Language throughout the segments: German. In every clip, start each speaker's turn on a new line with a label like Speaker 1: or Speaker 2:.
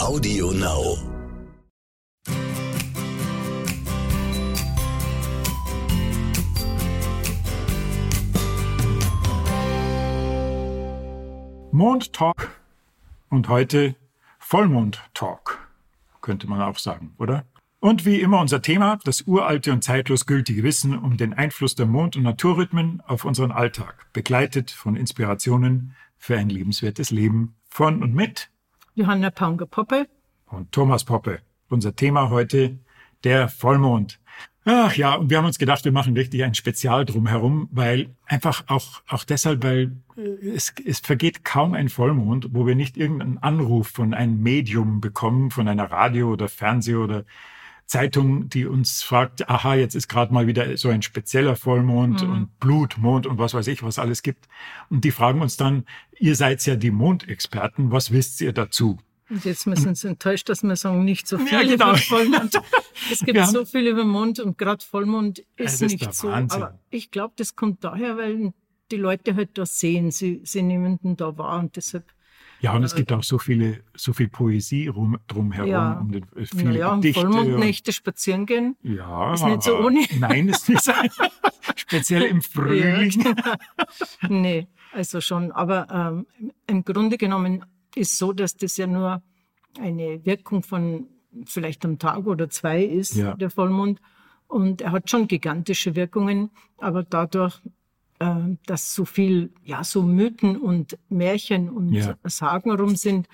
Speaker 1: Audio Now.
Speaker 2: Mond-Talk und heute Vollmond-Talk, könnte man auch sagen, oder? Und wie immer unser Thema, das uralte und zeitlos gültige Wissen um den Einfluss der Mond- und Naturrhythmen auf unseren Alltag, begleitet von Inspirationen für ein lebenswertes Leben von und mit
Speaker 3: Johanna Paunger-Poppe
Speaker 2: und Thomas Poppe. Unser Thema heute der Vollmond. Ach ja, und wir haben uns gedacht, wir machen richtig ein Spezial drumherum, weil einfach auch, auch deshalb, weil äh, es, es vergeht kaum ein Vollmond, wo wir nicht irgendeinen Anruf von einem Medium bekommen, von einer Radio- oder Fernseh- oder Zeitung, die uns fragt, aha, jetzt ist gerade mal wieder so ein spezieller Vollmond
Speaker 3: Mhm.
Speaker 2: und Blutmond und was weiß ich, was alles gibt. Und die fragen uns dann, ihr seid ja die Mondexperten, was wisst ihr dazu?
Speaker 3: Und jetzt müssen uns enttäuscht, dass wir sagen, nicht so viel
Speaker 2: Ja, genau.
Speaker 3: über Vollmond. Es gibt so viel über Mond und gerade Vollmond ist,
Speaker 2: ist
Speaker 3: nicht so.
Speaker 2: Wahnsinn.
Speaker 3: Aber ich glaube, das kommt daher, weil die Leute halt das sehen. Sie, sie nehmen den da wahr und deshalb,
Speaker 2: Ja, und es gibt auch so viele, so viel Poesie rum, drumherum,
Speaker 3: Ja.
Speaker 2: um den, äh, viele
Speaker 3: um
Speaker 2: Gedichte.
Speaker 3: Vollmondnächte spazieren gehen.
Speaker 2: ja,
Speaker 3: ist nicht so ohne.
Speaker 2: Nein, ist nicht so. Speziell im Frühling.
Speaker 3: nee, also schon. Aber ähm, im Grunde genommen ist so, dass das ja nur eine Wirkung von vielleicht am Tag oder zwei ist,
Speaker 2: Ja.
Speaker 3: der Vollmond. Und er hat schon gigantische Wirkungen, aber dadurch, dass so viel, ja, so Mythen und Märchen und
Speaker 2: Ja.
Speaker 3: Sagen rum sind,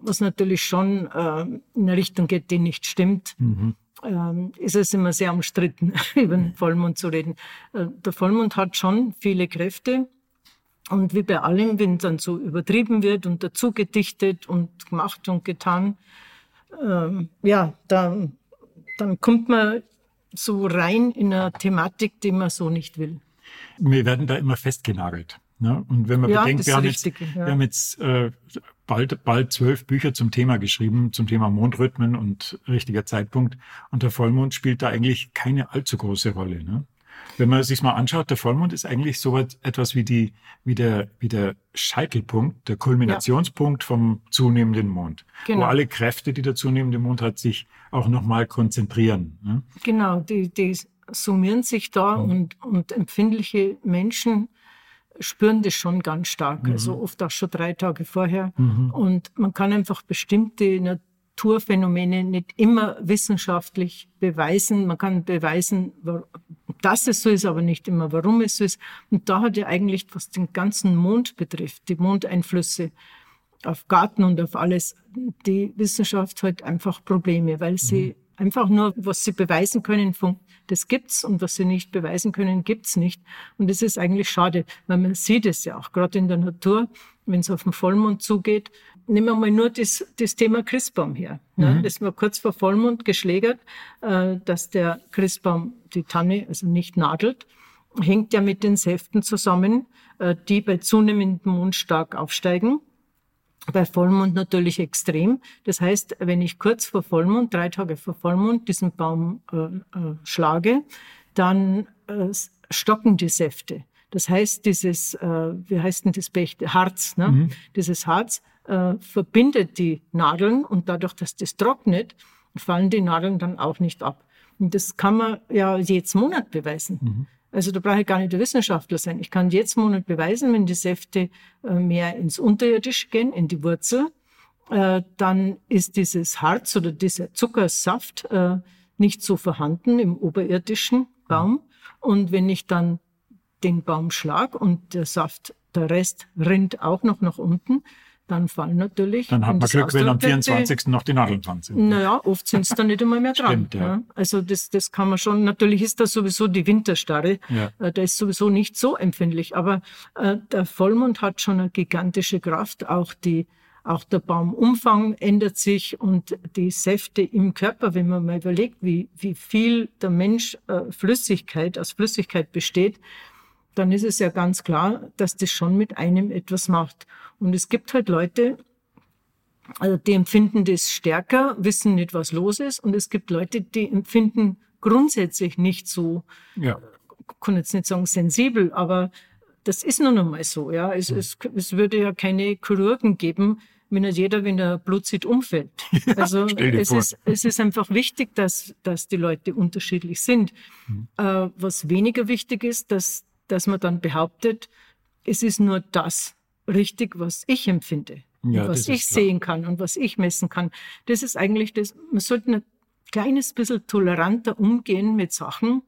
Speaker 3: was natürlich schon äh, in eine Richtung geht, die nicht stimmt,
Speaker 2: Mhm.
Speaker 3: ähm, ist es immer sehr umstritten, über den Vollmond zu reden. Äh, der Vollmond hat schon viele Kräfte. Und wie bei allem, wenn dann so übertrieben wird und dazu gedichtet und gemacht und getan, ähm, ja, dann, dann kommt man so rein in eine Thematik, die man so nicht will.
Speaker 2: Wir werden da immer festgenagelt. Ne? Und wenn man
Speaker 3: Ja,
Speaker 2: bedenkt, wir haben,
Speaker 3: richtig,
Speaker 2: jetzt,
Speaker 3: ja.
Speaker 2: wir haben jetzt äh, bald, bald zwölf Bücher zum Thema geschrieben, zum Thema Mondrhythmen und richtiger Zeitpunkt. Und der Vollmond spielt da eigentlich keine allzu große Rolle. Ne? Wenn man sich mal anschaut, der Vollmond ist eigentlich so etwas wie, die, wie, der, wie der Scheitelpunkt, der Kulminationspunkt vom zunehmenden Mond. Wo
Speaker 3: Genau.
Speaker 2: alle Kräfte, die der zunehmende Mond hat, sich auch nochmal konzentrieren. Ne?
Speaker 3: Genau, die, die summieren sich da
Speaker 2: Mhm.
Speaker 3: und, und empfindliche Menschen spüren das schon ganz stark,
Speaker 2: Mhm.
Speaker 3: also oft auch schon drei Tage vorher. Und man kann einfach bestimmte Naturphänomene nicht immer wissenschaftlich beweisen. Man kann beweisen, dass es so ist, aber nicht immer, warum es so ist. Und da hat ja eigentlich, was den ganzen Mond betrifft, die Mondeinflüsse, auf Garten und auf alles, die Wissenschaft hat einfach Probleme, weil sie einfach nur, was sie beweisen können, fun- das gibt's und was sie nicht beweisen können, gibt's nicht. Und das ist eigentlich schade, weil man sieht es ja auch, gerade in der Natur, wenn es auf den Vollmond zugeht. Nehmen wir mal nur das, das Thema Christbaum her. Ne? Das war kurz vor Vollmond geschlägert, äh, dass der Christbaum die Tanne also nicht nadelt hängt ja mit den Säften zusammen, äh, die bei zunehmendem Mond stark aufsteigen. Bei Vollmond natürlich extrem. Das heißt, wenn ich kurz vor Vollmond, drei Tage vor Vollmond, diesen Baum äh, äh, schlage, dann äh, stocken die Säfte. Das heißt, dieses, äh, wie heißt denn das Bechte? Harz, ne? Dieses Harz äh, verbindet die Nadeln und dadurch, dass das trocknet, fallen die Nadeln dann auch nicht ab. Und das kann man ja jeden Monat beweisen. Also da brauche ich gar nicht der Wissenschaftler sein. Ich kann jetzt Monat beweisen, wenn die Säfte äh, mehr ins Unterirdische gehen, in die Wurzel, äh, dann ist dieses Harz oder dieser Zuckersaft äh, nicht so vorhanden im oberirdischen Baum. Und wenn ich dann den Baum schlag und der Saft, der Rest rinnt auch noch nach unten, dann fallen natürlich.
Speaker 2: Dann hat man Glück, wenn am
Speaker 3: austrocknet, die-
Speaker 2: 24. noch die Nadeln dran sind.
Speaker 3: naja, oft sind es dann nicht einmal mehr dran.
Speaker 2: Stimmt, ja.
Speaker 3: ja. Also das, das kann man schon, natürlich ist das sowieso die Winterstarre,
Speaker 2: Ja.
Speaker 3: äh, der ist sowieso nicht so empfindlich, aber äh, der Vollmond hat schon eine gigantische Kraft, auch die auch der Baumumfang ändert sich und die Säfte im Körper, wenn man mal überlegt, wie, wie viel der Mensch äh, Flüssigkeit aus Flüssigkeit besteht, dann ist es ja ganz klar, dass das schon mit einem etwas macht. Und es gibt halt Leute, also die empfinden das stärker, wissen nicht, was los ist. Und es gibt Leute, die empfinden grundsätzlich nicht so,
Speaker 2: Ja.
Speaker 3: kann jetzt nicht sagen sensibel, aber das ist nun einmal so. Ja, es, es, es würde ja keine Chirurgen geben, wenn nicht jeder, wenn er Blut sieht, umfällt. Ja, also es ist, es ist einfach wichtig, dass, dass die Leute unterschiedlich sind. Mhm. Äh, was weniger wichtig ist, dass, dass man dann behauptet, es ist nur das richtig, was ich empfinde. Ja, was ich sehen kann und was ich messen kann. Das ist eigentlich das, man sollte ein kleines bisschen toleranter umgehen mit Sachen,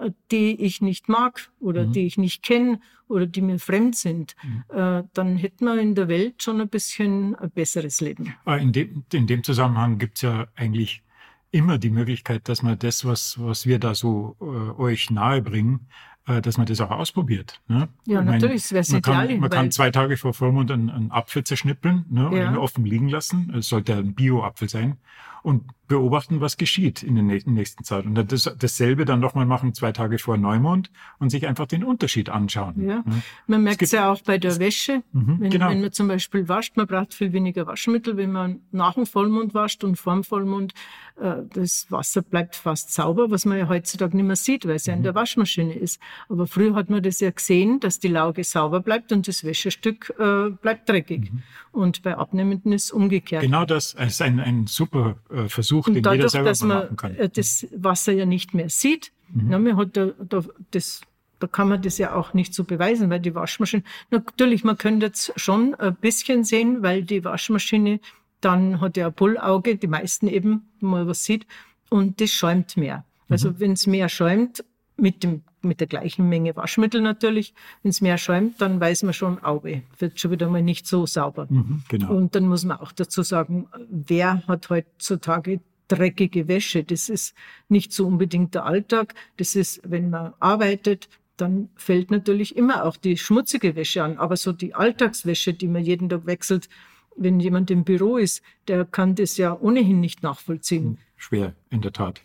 Speaker 3: äh, die ich nicht mag oder mhm. die ich nicht kenne oder die mir fremd sind, mhm. äh, dann hätten wir in der Welt schon ein bisschen ein besseres Leben.
Speaker 2: Ah, in dem, in dem Zusammenhang gibt es ja eigentlich immer die Möglichkeit, dass man das, was, was wir da so äh, euch nahebringen, dass man das auch ausprobiert. Ne?
Speaker 3: Ja, ich natürlich,
Speaker 2: das wäre ideal. Kann, man kann zwei Tage vor Vollmond einen, einen Apfel zerschnippeln ne, und ihn offen liegen lassen. Es sollte ein Bio-Apfel sein und beobachten, was geschieht in der nächsten Zeit. Und das, dasselbe dann nochmal machen, zwei Tage vor Neumond und sich einfach den Unterschied anschauen.
Speaker 3: Ja. Man merkt es ja auch bei der Wäsche. Mhm, wenn, genau. wenn man zum Beispiel wascht, man braucht viel weniger Waschmittel, wenn man nach dem Vollmond wascht und vor dem Vollmond, äh, das Wasser bleibt fast sauber, was man ja heutzutage nicht mehr sieht, weil es ja in mhm. der Waschmaschine ist. Aber früher hat man das ja gesehen, dass die Lauge sauber bleibt und das Wäschestück äh, bleibt dreckig. Mhm. Und bei Abnehmenden ist umgekehrt.
Speaker 2: Genau das ist ein, ein super äh, Versuch, und den dadurch, jeder selber dass man machen kann.
Speaker 3: Äh, das Wasser ja nicht mehr sieht, mhm. ja, man hat da, da, das, da kann man das ja auch nicht so beweisen, weil die Waschmaschine, natürlich, man könnte jetzt schon ein bisschen sehen, weil die Waschmaschine dann hat ja ein Bullauge, die meisten eben, wenn man was sieht, und das schäumt mehr. Also mhm. wenn es mehr schäumt, mit, dem, mit der gleichen Menge Waschmittel natürlich. Wenn es mehr schäumt, dann weiß man schon, Auge, wird schon wieder mal nicht so sauber. Mhm, genau. Und dann muss man auch dazu sagen, wer hat heutzutage dreckige Wäsche? Das ist nicht so unbedingt der Alltag. Das ist, wenn man arbeitet, dann fällt natürlich immer auch die schmutzige Wäsche an. Aber so die Alltagswäsche, die man jeden Tag wechselt, wenn jemand im Büro ist, der kann das ja ohnehin nicht nachvollziehen.
Speaker 2: Schwer, in der Tat.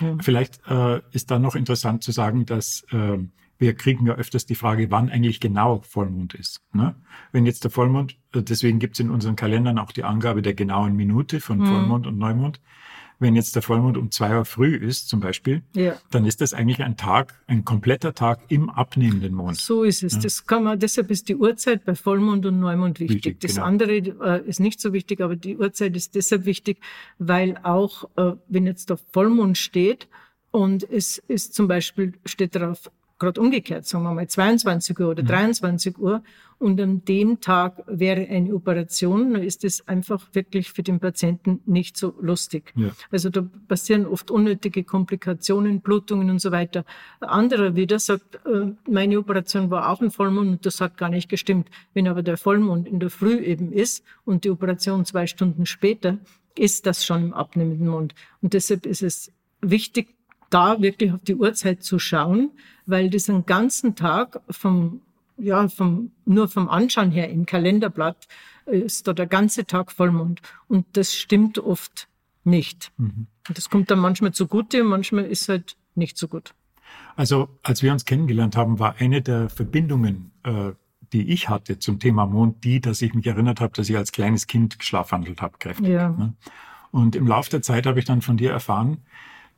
Speaker 2: Ja. Vielleicht äh, ist da noch interessant zu sagen, dass äh, wir kriegen ja öfters die Frage, wann eigentlich genau Vollmond ist. Ne? Wenn jetzt der Vollmond, äh, deswegen gibt es in unseren Kalendern auch die Angabe der genauen Minute von mhm. Vollmond und Neumond wenn jetzt der Vollmond um zwei Uhr früh ist, zum Beispiel, ja. dann ist das eigentlich ein Tag, ein kompletter Tag im abnehmenden Mond.
Speaker 3: So ist es. Ja. Das kann man, deshalb ist die Uhrzeit bei Vollmond und Neumond wichtig. wichtig das genau. andere äh, ist nicht so wichtig, aber die Uhrzeit ist deshalb wichtig, weil auch, äh, wenn jetzt der Vollmond steht und es ist zum Beispiel, steht darauf gerade umgekehrt, sagen wir mal 22 Uhr oder 23 mhm. Uhr und an dem Tag wäre eine Operation, dann ist es einfach wirklich für den Patienten nicht so lustig. Ja. Also da passieren oft unnötige Komplikationen, Blutungen und so weiter. Ein anderer wieder sagt, äh, meine Operation war auch ein Vollmond und das hat gar nicht gestimmt. Wenn aber der Vollmond in der Früh eben ist und die Operation zwei Stunden später, ist das schon im abnehmenden Mond. Und deshalb ist es wichtig, da wirklich auf die Uhrzeit zu schauen, weil das einen ganzen Tag vom, ja, vom, nur vom Anschauen her im Kalenderblatt ist da der ganze Tag Vollmond. Und das stimmt oft nicht. Mhm. Und das kommt dann manchmal zugute und manchmal ist es halt nicht so gut.
Speaker 2: Also, als wir uns kennengelernt haben, war eine der Verbindungen, äh, die ich hatte zum Thema Mond, die, dass ich mich erinnert habe, dass ich als kleines Kind geschlafwandelt habe, kräftig. Ja. Ne? Und im Laufe der Zeit habe ich dann von dir erfahren,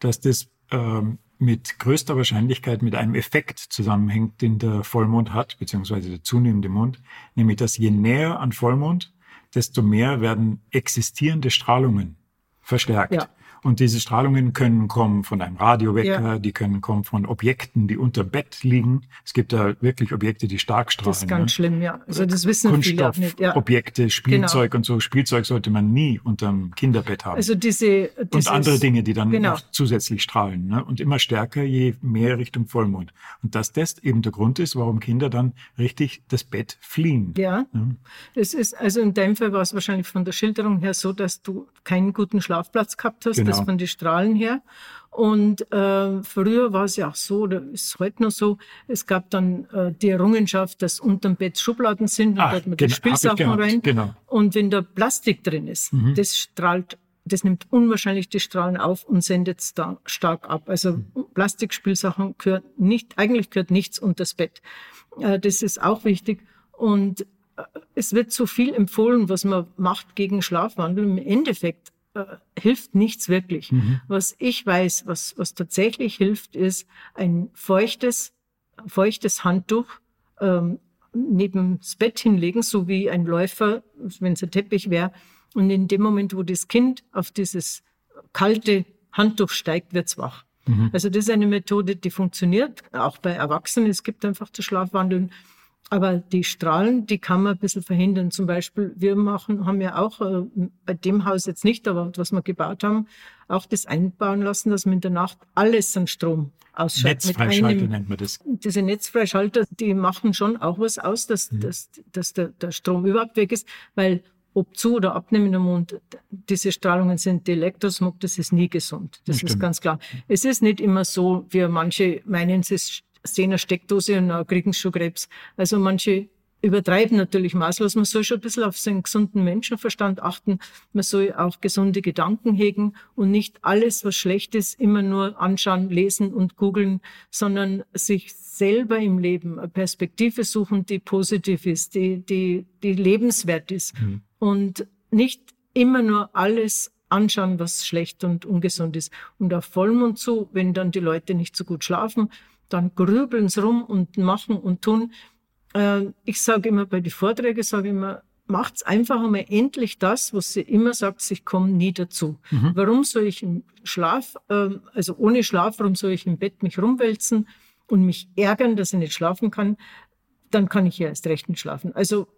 Speaker 2: dass das ähm, mit größter Wahrscheinlichkeit mit einem Effekt zusammenhängt, den der Vollmond hat, beziehungsweise der zunehmende Mond, nämlich dass je näher an Vollmond, desto mehr werden existierende Strahlungen verstärkt. Ja. Und diese Strahlungen können kommen von einem Radiowecker, ja. die können kommen von Objekten, die unter Bett liegen. Es gibt da wirklich Objekte, die stark strahlen. Das
Speaker 3: ist ganz ne? schlimm, ja. Also das wissen
Speaker 2: Kunststoff,
Speaker 3: viele
Speaker 2: nicht. Ja. Objekte, Spielzeug genau. und so. Spielzeug sollte man nie unterm Kinderbett haben.
Speaker 3: Also diese,
Speaker 2: dieses, und andere Dinge, die dann genau. noch zusätzlich strahlen. Ne? Und immer stärker, je mehr Richtung Vollmond. Und dass das eben der Grund ist, warum Kinder dann richtig das Bett fliehen.
Speaker 3: Ja. ja. Es ist, also in deinem Fall war es wahrscheinlich von der Schilderung her so, dass du keinen guten Schlafplatz gehabt hast. Genau genau. von den Strahlen her. Und äh, früher war es ja auch so, oder ist heute noch so, es gab dann äh, die Errungenschaft, dass unterm Bett Schubladen sind und Ach, da hat man genau, die Spielsachen rein. Genau. Und wenn da Plastik drin ist, mhm. das strahlt, das nimmt unwahrscheinlich die Strahlen auf und sendet es da stark ab. Also mhm. Plastikspielsachen gehört nicht, eigentlich gehört nichts unter das Bett. Äh, das ist auch wichtig. Und äh, es wird so viel empfohlen, was man macht gegen Schlafwandel. Im Endeffekt äh, hilft nichts wirklich. Mhm. Was ich weiß, was, was tatsächlich hilft, ist ein feuchtes, feuchtes Handtuch ähm, neben das Bett hinlegen, so wie ein Läufer, wenn es ein Teppich wäre. Und in dem Moment, wo das Kind auf dieses kalte Handtuch steigt, wird's wach. Mhm. Also das ist eine Methode, die funktioniert, auch bei Erwachsenen. Es gibt einfach das Schlafwandeln. Aber die Strahlen, die kann man ein bisschen verhindern. Zum Beispiel, wir machen, haben ja auch äh, bei dem Haus jetzt nicht, aber was wir gebaut haben, auch das einbauen lassen, dass man in der Nacht alles an Strom ausschaltet.
Speaker 2: Netzfreischalter nennt man das.
Speaker 3: Diese Netzfreischalter, die machen schon auch was aus, dass, mhm. dass, dass der, der Strom überhaupt weg ist, weil ob zu oder abnehmender Mund, diese Strahlungen sind Elektrosmog, das ist nie gesund. Das Stimmt. ist ganz klar. Es ist nicht immer so, wie manche meinen, es ist sehen eine Steckdose und dann kriegen sie schon Krebs. Also manche übertreiben natürlich maßlos. Man soll schon ein bisschen auf seinen gesunden Menschenverstand achten. Man soll auch gesunde Gedanken hegen und nicht alles, was schlecht ist, immer nur anschauen, lesen und googeln, sondern sich selber im Leben eine Perspektive suchen, die positiv ist, die, die, die lebenswert ist. Mhm und nicht immer nur alles anschauen, was schlecht und ungesund ist. Und auf Vollmond zu, wenn dann die Leute nicht so gut schlafen, dann grübeln sie rum und machen und tun. Äh, ich sage immer bei den Vorträgen, sage immer, macht's einfach einmal endlich das, was sie immer sagt, ich komme nie dazu. Mhm. Warum soll ich im Schlaf, äh, also ohne Schlaf, warum soll ich im Bett mich rumwälzen und mich ärgern, dass ich nicht schlafen kann? Dann kann ich ja erst recht nicht schlafen. Also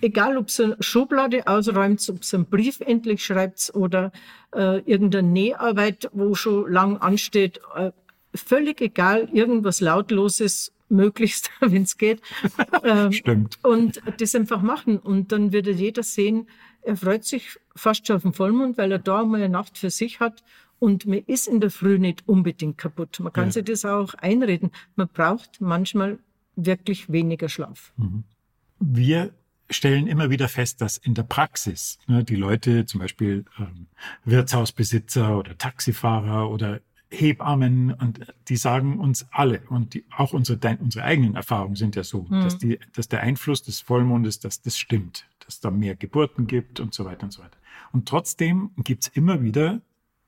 Speaker 3: egal ob sie eine Schublade ausräumt, ob sie einen Brief endlich schreibt oder äh, irgendeine Näharbeit, wo schon lang ansteht, äh, völlig egal, irgendwas Lautloses, möglichst, wenn es geht.
Speaker 2: Ähm, Stimmt.
Speaker 3: Und das einfach machen. Und dann wird jeder sehen, er freut sich fast schon auf den Vollmond, weil er da mal eine Nacht für sich hat. Und man ist in der Früh nicht unbedingt kaputt. Man kann ja. sich das auch einreden. Man braucht manchmal wirklich weniger Schlaf. Mhm.
Speaker 2: Wir stellen immer wieder fest, dass in der Praxis ne, die Leute, zum Beispiel ähm, Wirtshausbesitzer oder Taxifahrer oder Hebammen, und die sagen uns alle, und die, auch unsere, dein, unsere eigenen Erfahrungen sind ja so, mhm. dass, die, dass der Einfluss des Vollmondes, dass das stimmt, dass da mehr Geburten gibt und so weiter und so weiter. Und trotzdem gibt's immer wieder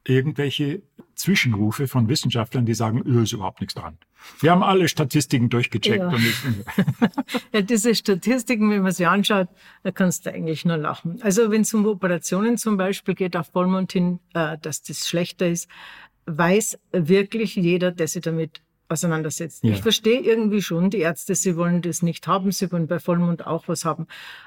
Speaker 2: irgendwelche Zwischenrufe von Wissenschaftlern, die sagen, ist überhaupt nichts dran. Wir haben alle Statistiken durchgecheckt. Ja.
Speaker 3: ja, diese Statistiken, wenn man sie anschaut, da kannst du eigentlich nur lachen. Also wenn es um Operationen zum Beispiel geht auf Vollmond hin, äh, dass das schlechter ist, weiß wirklich jeder, der sich damit auseinandersetzt. Ja. Ich verstehe irgendwie schon, die Ärzte, sie wollen das nicht haben, sie wollen bei Vollmond auch was haben.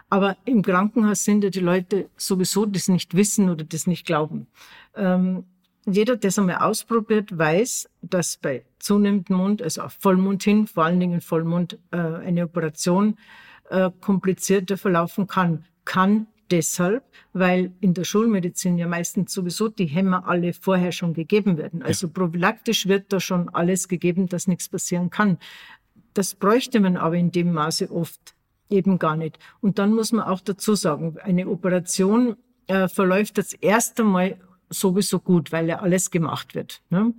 Speaker 3: Aber im Krankenhaus sind ja die Leute sowieso das nicht wissen oder das nicht glauben. Ähm, jeder, der es einmal ausprobiert, weiß, dass bei zunehmendem Mund, also auf Vollmond hin, vor allen Dingen Vollmond, äh, eine Operation äh, komplizierter verlaufen kann. Kann deshalb, weil in der Schulmedizin ja meistens sowieso die Hämmer alle vorher schon gegeben werden. Also ja. prophylaktisch wird da schon alles gegeben, dass nichts passieren kann. Das bräuchte man aber in dem Maße oft eben gar nicht. Und dann muss man auch dazu sagen, eine Operation äh, verläuft das erste Mal sowieso gut, weil ja alles gemacht wird. Ne?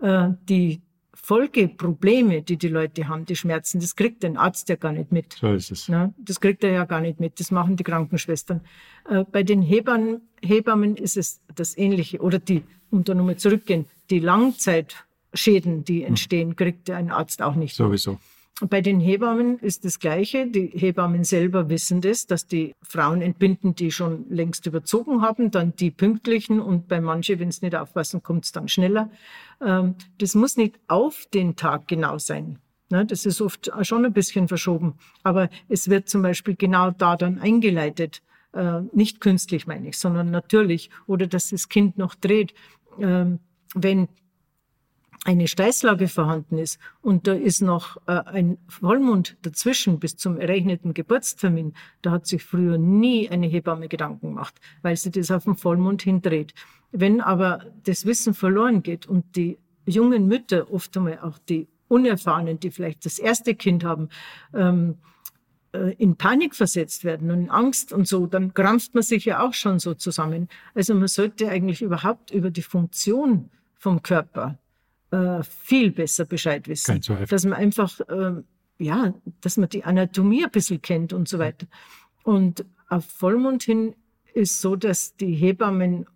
Speaker 3: Äh, die Folgeprobleme, die die Leute haben, die Schmerzen, das kriegt der Arzt ja gar nicht mit.
Speaker 2: So ist es.
Speaker 3: Ne? Das kriegt er ja gar nicht mit. Das machen die Krankenschwestern. Äh, bei den Hebammen, Hebammen ist es das Ähnliche. Oder die, um da nochmal zurückgehen, die Langzeitschäden, die hm. entstehen, kriegt ein Arzt auch nicht.
Speaker 2: Sowieso.
Speaker 3: Bei den Hebammen ist das Gleiche. Die Hebammen selber wissen das, dass die Frauen entbinden, die schon längst überzogen haben, dann die pünktlichen und bei manchen, wenn es nicht aufpassen, kommt es dann schneller. Ähm, das muss nicht auf den Tag genau sein. Ne, das ist oft schon ein bisschen verschoben. Aber es wird zum Beispiel genau da dann eingeleitet. Äh, nicht künstlich meine ich, sondern natürlich. Oder dass das Kind noch dreht. Ähm, wenn eine Steißlage vorhanden ist und da ist noch äh, ein Vollmond dazwischen bis zum errechneten Geburtstermin, da hat sich früher nie eine Hebamme Gedanken gemacht, weil sie das auf den Vollmond hindreht. Wenn aber das Wissen verloren geht und die jungen Mütter, oft einmal auch die Unerfahrenen, die vielleicht das erste Kind haben, ähm, äh, in Panik versetzt werden und in Angst und so, dann krampft man sich ja auch schon so zusammen. Also man sollte eigentlich überhaupt über die Funktion vom Körper äh, viel besser Bescheid wissen. Dass man einfach, äh, ja, dass man die Anatomie ein bisschen kennt und so weiter. Und auf Vollmond hin ist so, dass die Hebammen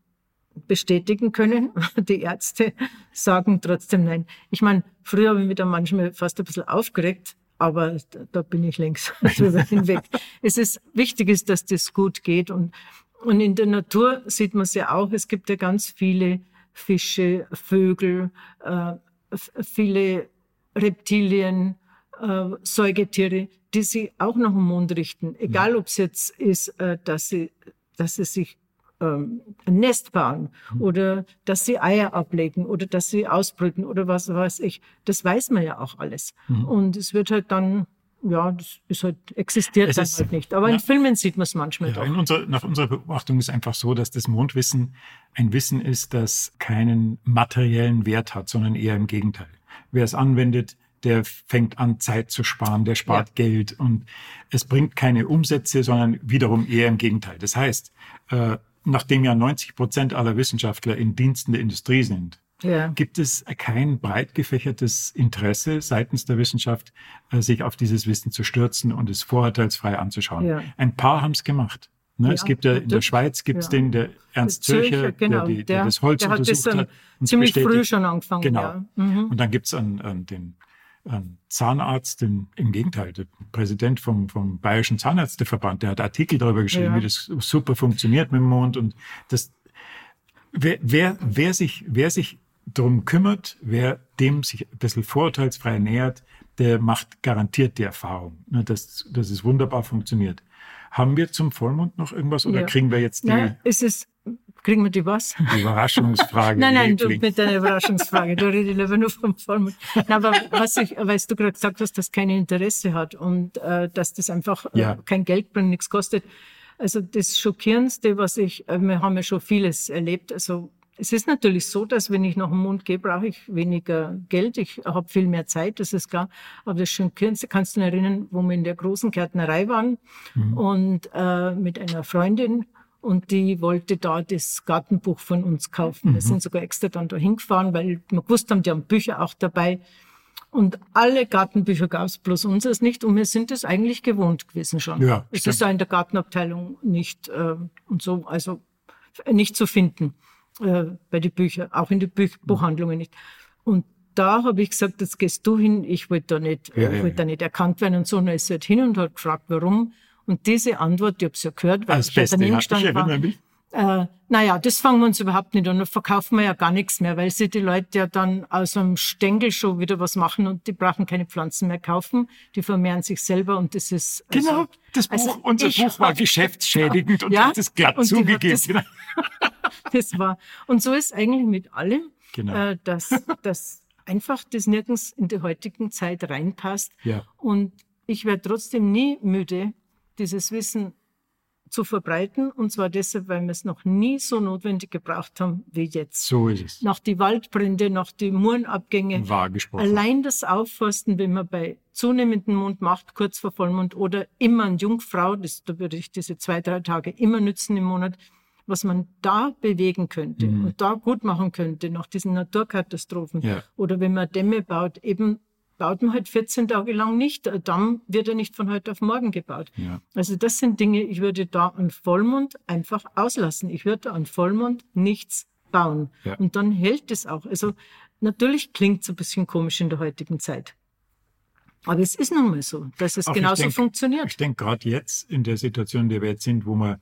Speaker 3: bestätigen können. Die Ärzte sagen trotzdem nein. Ich meine, früher habe ich mich da manchmal fast ein bisschen aufgeregt, aber da bin ich längst drüber hinweg. Es ist wichtig ist, dass das gut geht und und in der Natur sieht man es ja auch. Es gibt ja ganz viele Fische, Vögel, äh, viele Reptilien, äh, Säugetiere, die sich auch nach dem Mond richten. Egal, ob es jetzt ist, äh, dass sie, dass sie sich ähm, ein Nest bauen mhm. oder dass sie Eier ablegen oder dass sie ausbrüten oder was weiß ich. Das weiß man ja auch alles. Mhm. Und es wird halt dann ja, das ist halt, existiert es dann ist, halt nicht. Aber ja, in Filmen sieht man es manchmal ja,
Speaker 2: doch. Unser, nach unserer Beobachtung ist einfach so, dass das Mondwissen ein Wissen ist, das keinen materiellen Wert hat, sondern eher im Gegenteil. Wer es anwendet, der fängt an, Zeit zu sparen, der spart ja. Geld und es bringt keine Umsätze, sondern wiederum eher im Gegenteil. Das heißt, äh, nachdem ja 90 Prozent aller Wissenschaftler in Diensten der Industrie sind, ja. gibt es kein breit gefächertes Interesse seitens der Wissenschaft, äh, sich auf dieses Wissen zu stürzen und es vorurteilsfrei anzuschauen. Ja. Ein paar haben es gemacht. Ne, ja, es gibt ja in der Schweiz gibt es den, der Ernst Zürcher, genau, der, der, der, das Holz der untersucht hat.
Speaker 3: Und ziemlich früh schon angefangen.
Speaker 2: Genau. Mhm. Und dann gibt es an, an den ein Zahnarzt, den, im Gegenteil, der Präsident vom, vom Bayerischen Zahnärzteverband, der hat Artikel darüber geschrieben, ja. wie das super funktioniert mit dem Mond. Und das, wer, wer, wer sich, wer sich drum kümmert, wer dem sich ein bisschen vorurteilsfrei nähert, der macht garantiert die Erfahrung, ne, dass, dass es wunderbar funktioniert. Haben wir zum Vollmond noch irgendwas oder ja. kriegen wir jetzt die?
Speaker 3: Nein, ist es Kriegen wir die was?
Speaker 2: Die Überraschungsfrage.
Speaker 3: nein, nein, du mit deiner Überraschungsfrage. Da rede ich lieber nur vom Vollmond. Nein, aber was ich, weil du gerade gesagt hast, dass kein Interesse hat und äh, dass das einfach äh, ja. kein Geld bringt, nichts kostet. Also das Schockierendste, was ich, äh, wir haben ja schon vieles erlebt. Also es ist natürlich so, dass wenn ich nach dem Mond gehe, brauche ich weniger Geld. Ich habe viel mehr Zeit, das ist klar. Aber das Schockierendste, kannst du dich erinnern, wo wir in der großen Gärtnerei waren mhm. und äh, mit einer Freundin und die wollte da das Gartenbuch von uns kaufen. Mhm. Wir sind sogar extra dann da hingefahren, weil wir gewusst haben, die haben Bücher auch dabei. Und alle Gartenbücher gab es, bloß unseres nicht. Und wir sind es eigentlich gewohnt gewesen schon. Ja, es stimmt. ist ja in der Gartenabteilung nicht äh, und so, also nicht zu finden äh, bei den Büchern, auch in den Büch mhm. Buchhandlungen nicht. Und da habe ich gesagt, jetzt gehst du hin, ich wollte da nicht, ja, ich wollte ja, da nicht erkannt werden und so. Und er ist halt hin und hat gefragt, warum. Und diese Antwort, ich habe es ja gehört, weil
Speaker 2: Als ich Beste, daneben
Speaker 3: gestanden war. Äh, naja, das fangen wir uns überhaupt nicht an. Da verkaufen wir ja gar nichts mehr, weil sie die Leute ja dann aus einem Stängel schon wieder was machen und die brauchen keine Pflanzen mehr kaufen. Die vermehren sich selber und das ist.
Speaker 2: Also, genau, das Buch, also unser Buch war geschäftsschädigend und ja, hat das glatt zugegeben. Das,
Speaker 3: das war. Und so ist eigentlich mit allem, genau. äh, dass, dass einfach das nirgends in die heutigen Zeit reinpasst. Ja. Und ich werde trotzdem nie müde, dieses Wissen zu verbreiten. Und zwar deshalb, weil wir es noch nie so notwendig gebraucht haben wie jetzt.
Speaker 2: So ist es.
Speaker 3: Nach die Waldbrände, nach die Murenabgänge.
Speaker 2: Wahr gesprochen.
Speaker 3: Allein das Aufforsten, wenn man bei zunehmendem Mond macht, kurz vor Vollmond oder immer eine Jungfrau, das, da würde ich diese zwei, drei Tage immer nützen im Monat, was man da bewegen könnte mhm. und da gut machen könnte nach diesen Naturkatastrophen. Ja. Oder wenn man Dämme baut, eben baut man halt 14 Tage lang nicht. Der Damm wird ja nicht von heute auf morgen gebaut. Ja. Also das sind Dinge, ich würde da an Vollmond einfach auslassen. Ich würde an Vollmond nichts bauen. Ja. Und dann hält es auch. Also natürlich klingt es ein bisschen komisch in der heutigen Zeit. Aber es ist nun mal so, dass es Auch genauso
Speaker 2: denk,
Speaker 3: funktioniert.
Speaker 2: Ich denke, gerade jetzt in der Situation, in der wir jetzt sind, wo man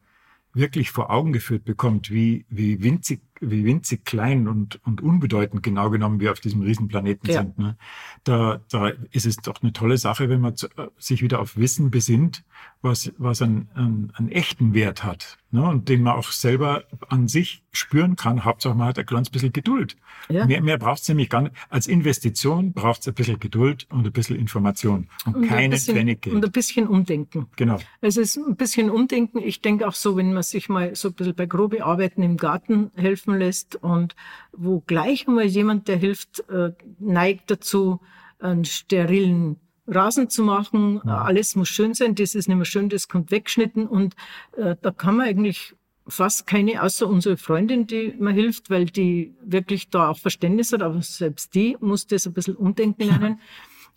Speaker 2: wirklich vor Augen geführt bekommt, wie, wie winzig wie winzig klein und, und unbedeutend genau genommen wir auf diesem Riesenplaneten ja. sind. Ne? Da, da ist es doch eine tolle Sache, wenn man zu, äh, sich wieder auf Wissen besinnt, was, was einen, einen, einen echten Wert hat ne? und den man auch selber an sich spüren kann. Hauptsache man hat ein kleines bisschen Geduld. Ja. Mehr, mehr braucht es nämlich gar nicht. Als Investition braucht es ein bisschen Geduld und ein bisschen Information und, und keine Pfennig Geld.
Speaker 3: Und ein bisschen Umdenken.
Speaker 2: Genau.
Speaker 3: Es ist ein bisschen Umdenken. Ich denke auch so, wenn man sich mal so ein bisschen bei grobe Arbeiten im Garten helfen helfen lässt und wo gleich einmal jemand, der hilft, äh, neigt dazu, einen sterilen Rasen zu machen. Ja. Alles muss schön sein, das ist nicht mehr schön, das kommt weggeschnitten und äh, da kann man eigentlich fast keine, außer unsere Freundin, die mir hilft, weil die wirklich da auch Verständnis hat, aber selbst die muss das ein bisschen umdenken lernen,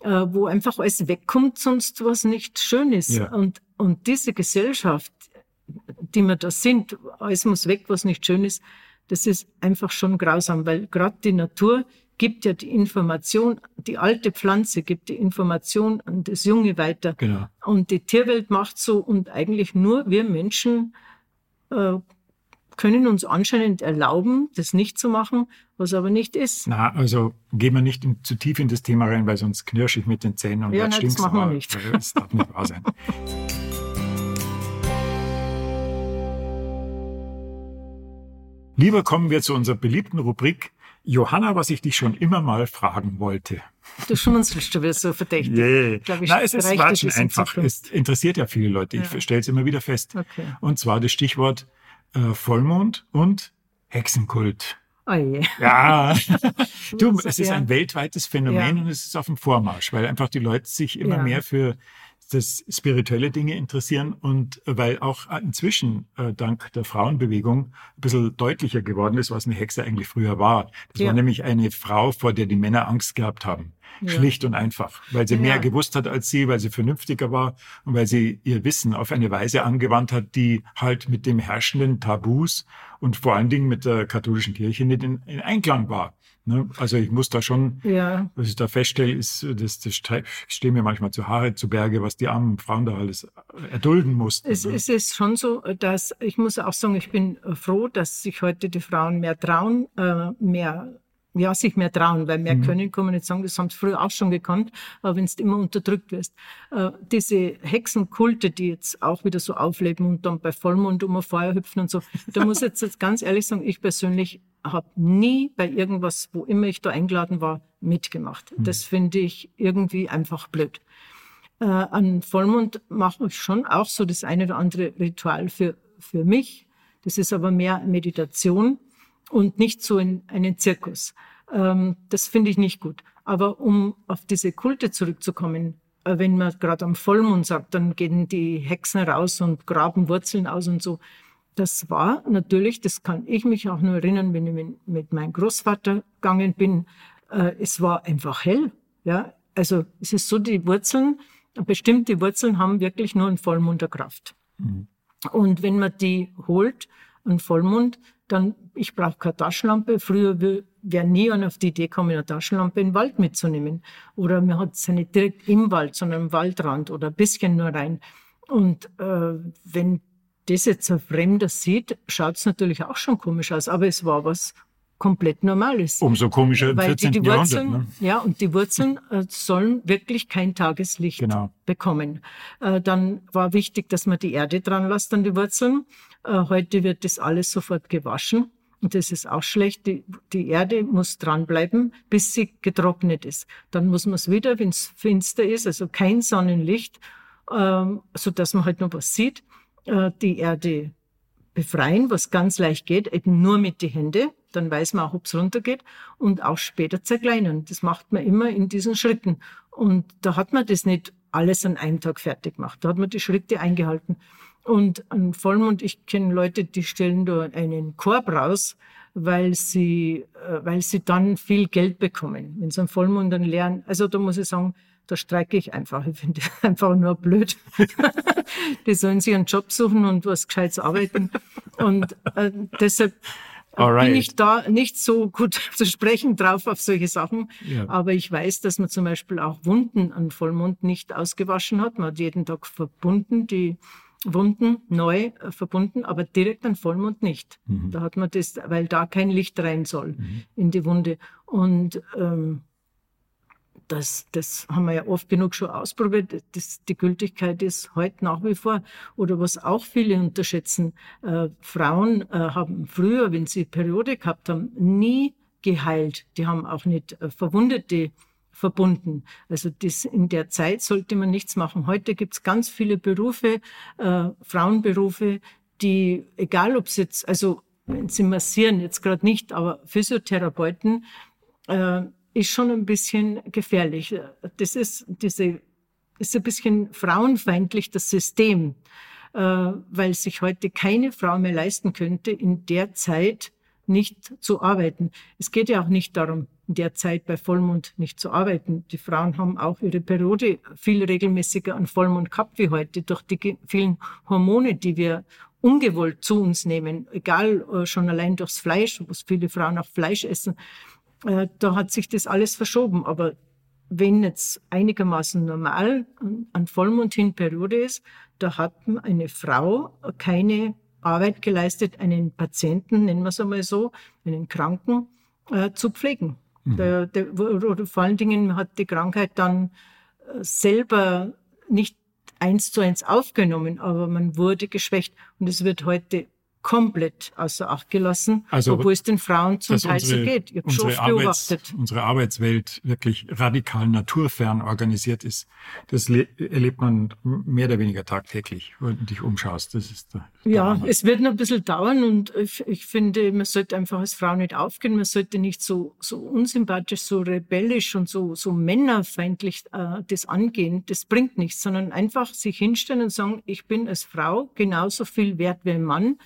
Speaker 3: ja. äh, wo einfach alles wegkommt, sonst was nicht schön ist. Ja. Und, und diese Gesellschaft, die wir da sind, alles muss weg, was nicht schön ist, das ist einfach schon grausam, weil gerade die Natur gibt ja die Information, die alte Pflanze gibt die Information an das Junge weiter.
Speaker 2: Genau.
Speaker 3: Und die Tierwelt macht so und eigentlich nur wir Menschen äh, können uns anscheinend erlauben, das nicht zu machen, was aber nicht ist.
Speaker 2: Na, also gehen wir nicht in, zu tief in das Thema rein, weil sonst knirsche ich mit den Zähnen und
Speaker 3: Ja, nein,
Speaker 2: stinkt's
Speaker 3: das machen wir nicht.
Speaker 2: Das darf nicht wahr sein. Lieber kommen wir zu unserer beliebten Rubrik Johanna, was ich dich schon immer mal fragen wollte.
Speaker 3: Du schmunzelst schon wieder so verdächtig.
Speaker 2: Yeah.
Speaker 3: Glaub ich,
Speaker 2: Na, es ist
Speaker 3: in
Speaker 2: einfach. Es interessiert ja viele Leute. Ich
Speaker 3: Ja.
Speaker 2: stelle es immer wieder fest.
Speaker 3: Okay.
Speaker 2: Und zwar das Stichwort äh, Vollmond und Hexenkult.
Speaker 3: Oh je.
Speaker 2: Ja, du, es ist ein weltweites Phänomen
Speaker 3: Ja.
Speaker 2: und es ist auf dem Vormarsch, weil einfach die Leute sich immer
Speaker 3: Ja.
Speaker 2: mehr für das spirituelle Dinge interessieren und weil auch inzwischen äh, dank der Frauenbewegung ein bisschen deutlicher geworden ist, was eine Hexe eigentlich früher war. Das
Speaker 3: Ja.
Speaker 2: war nämlich eine Frau, vor der die Männer Angst gehabt haben.
Speaker 3: Ja.
Speaker 2: Schlicht und einfach, weil sie
Speaker 3: Ja.
Speaker 2: mehr gewusst hat als sie, weil sie vernünftiger war und weil sie ihr Wissen auf eine Weise angewandt hat, die halt mit dem herrschenden Tabus und vor allen Dingen mit der katholischen Kirche nicht in, in Einklang war. Ne? Also ich muss da schon,
Speaker 3: Ja,
Speaker 2: was ich da feststelle, ist, das, das stehen mir manchmal zu Haare zu Berge, was die armen Frauen da alles erdulden mussten.
Speaker 3: es,
Speaker 2: ne?
Speaker 3: es ist schon so, dass ich muss auch sagen, ich bin froh, dass sich heute die Frauen mehr trauen, äh, mehr ja, sich mehr trauen, weil mehr können, kann man nicht sagen, das haben sie früher auch schon gekannt, aber wenn du immer unterdrückt wirst. Äh, diese Hexenkulte, die jetzt auch wieder so aufleben und dann bei Vollmond um ein Feuer hüpfen und so, da muss ich jetzt, ganz ehrlich sagen, ich persönlich habe nie bei irgendwas, wo immer ich da eingeladen war, mitgemacht. Das finde ich irgendwie einfach blöd. Äh, an Vollmond mache ich schon auch so das eine oder andere Ritual für, für mich. Das ist aber mehr Meditation und nicht so in einen Zirkus. Ähm, das finde ich nicht gut. Aber um auf diese Kulte zurückzukommen, äh, wenn man gerade am Vollmond sagt, dann gehen die Hexen raus und graben Wurzeln aus und so. Das war natürlich, das kann ich mich auch nur erinnern, wenn ich mit, meinem Großvater gegangen bin. Äh, es war einfach hell. Ja, also es ist so, die Wurzeln, bestimmte Wurzeln haben wirklich nur einen Vollmond der Kraft. Und wenn man die holt, einen Vollmond, dann, ich brauche keine Taschenlampe. Früher wäre nie einer auf die Idee gekommen, eine Taschenlampe den Wald mitzunehmen. Oder man hat ja nicht direkt im Wald, sondern am Waldrand oder ein bisschen nur rein. Und äh, wenn das jetzt ein Fremder sieht, schaut es natürlich auch schon komisch aus. Aber es war was komplett Normales.
Speaker 2: Umso komischer im
Speaker 3: Weil
Speaker 2: 14.
Speaker 3: die, die
Speaker 2: Jahrhundert.
Speaker 3: Wurzeln,
Speaker 2: Ne?
Speaker 3: ja, und die Wurzeln äh, sollen wirklich kein Tageslicht
Speaker 2: Genau.
Speaker 3: bekommen. Äh, dann war wichtig, dass man die Erde dran lässt an die Wurzeln. Äh, heute wird das alles sofort gewaschen. Und das ist auch schlecht. Die, die Erde muss dranbleiben, bis sie getrocknet ist. Dann muss man es wieder, wenn es finster ist, also kein Sonnenlicht, ähm, so dass man halt noch was sieht, äh, die Erde befreien, was ganz leicht geht, eben nur mit die Hände. Dann weiß man auch, ob es runtergeht und auch später zerkleinern. Das macht man immer in diesen Schritten. Und da hat man das nicht alles an einem Tag fertig gemacht. Da hat man die Schritte eingehalten. Und an Vollmond, ich kenne Leute, die stellen da einen Korb raus, weil sie, äh, weil sie dann viel Geld bekommen. Wenn sie am Vollmond dann lernen, also da muss ich sagen, da streike ich einfach. Ich finde einfach nur blöd. die sollen sich einen Job suchen und was Gescheites arbeiten. Und äh, deshalb
Speaker 2: Alright.
Speaker 3: bin ich da nicht so gut zu sprechen drauf auf solche Sachen.
Speaker 2: Ja.
Speaker 3: Aber ich weiß, dass man zum Beispiel auch Wunden an Vollmond nicht ausgewaschen hat. Man hat jeden Tag verbunden, die Wunden neu äh, verbunden, aber direkt an Vollmond nicht. Da hat man das, weil da kein Licht rein soll in die Wunde. Und ähm, das, das haben wir ja oft genug schon ausprobiert. Das, die Gültigkeit ist heute nach wie vor. Oder was auch viele unterschätzen, äh, Frauen äh, haben früher, wenn sie Periode gehabt haben, nie geheilt. Die haben auch nicht äh, Verwundete verbunden. Also das, in der Zeit sollte man nichts machen. Heute gibt es ganz viele Berufe, äh, Frauenberufe, die, egal ob sie jetzt, also wenn sie massieren, jetzt gerade nicht, aber Physiotherapeuten, äh, ist schon ein bisschen gefährlich. Das ist diese ist ein bisschen frauenfeindlich das System, äh, weil sich heute keine Frau mehr leisten könnte, in der Zeit nicht zu arbeiten. Es geht ja auch nicht darum, in der Zeit bei Vollmond nicht zu arbeiten. Die Frauen haben auch ihre Periode viel regelmäßiger an Vollmond gehabt wie heute durch die vielen Hormone, die wir ungewollt zu uns nehmen, egal äh, schon allein durchs Fleisch, was viele Frauen auch Fleisch essen Äh, da hat sich das alles verschoben. Aber wenn jetzt einigermaßen normal an Vollmond hin Periode ist, da hat eine Frau keine Arbeit geleistet, einen Patienten, nennen wir es einmal so, einen Kranken, äh, zu pflegen. Mhm. Der, der, oder vor allen Dingen hat die Krankheit dann äh, selber nicht eins zu eins aufgenommen, aber man wurde geschwächt. Und es wird heute komplett außer Acht gelassen, also, obwohl es den Frauen zum Teil unsere, so geht.
Speaker 2: Ich unsere, Arbeits, unsere Arbeitswelt wirklich radikal naturfern organisiert ist. Das erlebt man mehr oder weniger tagtäglich, wenn du dich umschaust. Das ist der,
Speaker 3: ja, der es wird noch ein bisschen dauern und ich, ich, finde, man sollte einfach als Frau nicht aufgehen. Man sollte nicht so, so unsympathisch, so rebellisch und so, so männerfeindlich äh, das angehen. Das bringt nichts, sondern einfach sich hinstellen und sagen, ich bin als Frau genauso viel wert wie ein Mann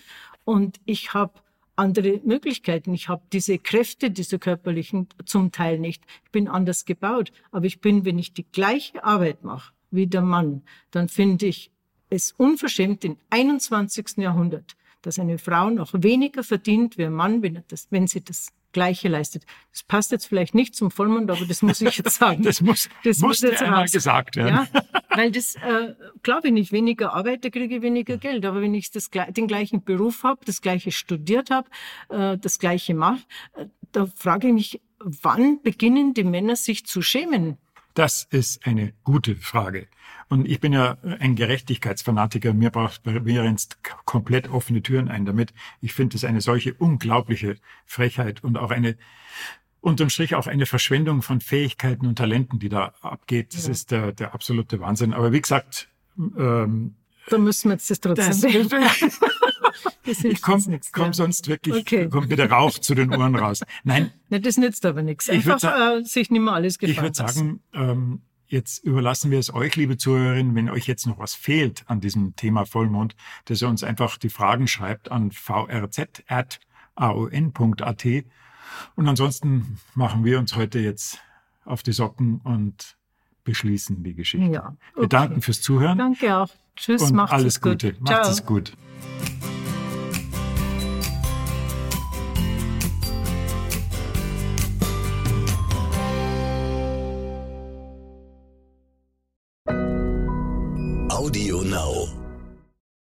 Speaker 3: und ich habe andere Möglichkeiten. Ich habe diese Kräfte, diese körperlichen zum Teil nicht. Ich bin anders gebaut. Aber ich bin, wenn ich die gleiche Arbeit mache wie der Mann, dann finde ich es unverschämt im 21. Jahrhundert, dass eine Frau noch weniger verdient wie ein Mann, wenn, das, wenn sie das Gleiche leistet. Das passt jetzt vielleicht nicht zum Vollmond, aber das muss ich jetzt sagen.
Speaker 2: das muss, das muss jetzt einmal gesagt werden.
Speaker 3: Ja, weil das, äh, wenn ich weniger arbeite, kriege ich weniger Geld. Aber wenn ich das, den gleichen Beruf habe, das gleiche studiert habe, äh, das gleiche mache, äh, da frage ich mich, wann beginnen die Männer sich zu schämen?
Speaker 2: Das ist eine gute Frage. Und ich bin ja ein Gerechtigkeitsfanatiker. Mir braucht mir jetzt komplett offene Türen ein damit. Ich finde es eine solche unglaubliche Frechheit und auch eine unterm Strich auch eine Verschwendung von Fähigkeiten und Talenten, die da abgeht. Das ja. ist der, der absolute Wahnsinn. Aber wie gesagt, ähm,
Speaker 3: da müssen wir jetzt das trotzdem. Das,
Speaker 2: ich komme komm sonst wirklich, okay. kommt wieder Rauch zu den Ohren raus. Nein.
Speaker 3: Nein, das nützt aber nichts. Einfach äh, sich nicht mehr alles gefallen
Speaker 2: Ich würde sagen, ähm, jetzt überlassen wir es euch, liebe Zuhörerinnen, wenn euch jetzt noch was fehlt an diesem Thema Vollmond, dass ihr uns einfach die Fragen schreibt an vrz.aon.at. Und ansonsten machen wir uns heute jetzt auf die Socken und beschließen die Geschichte. Ja, okay. Wir danken fürs Zuhören.
Speaker 3: Danke auch. Tschüss,
Speaker 2: und macht's alles Gute. Gut. Macht es gut.
Speaker 1: Audio Now.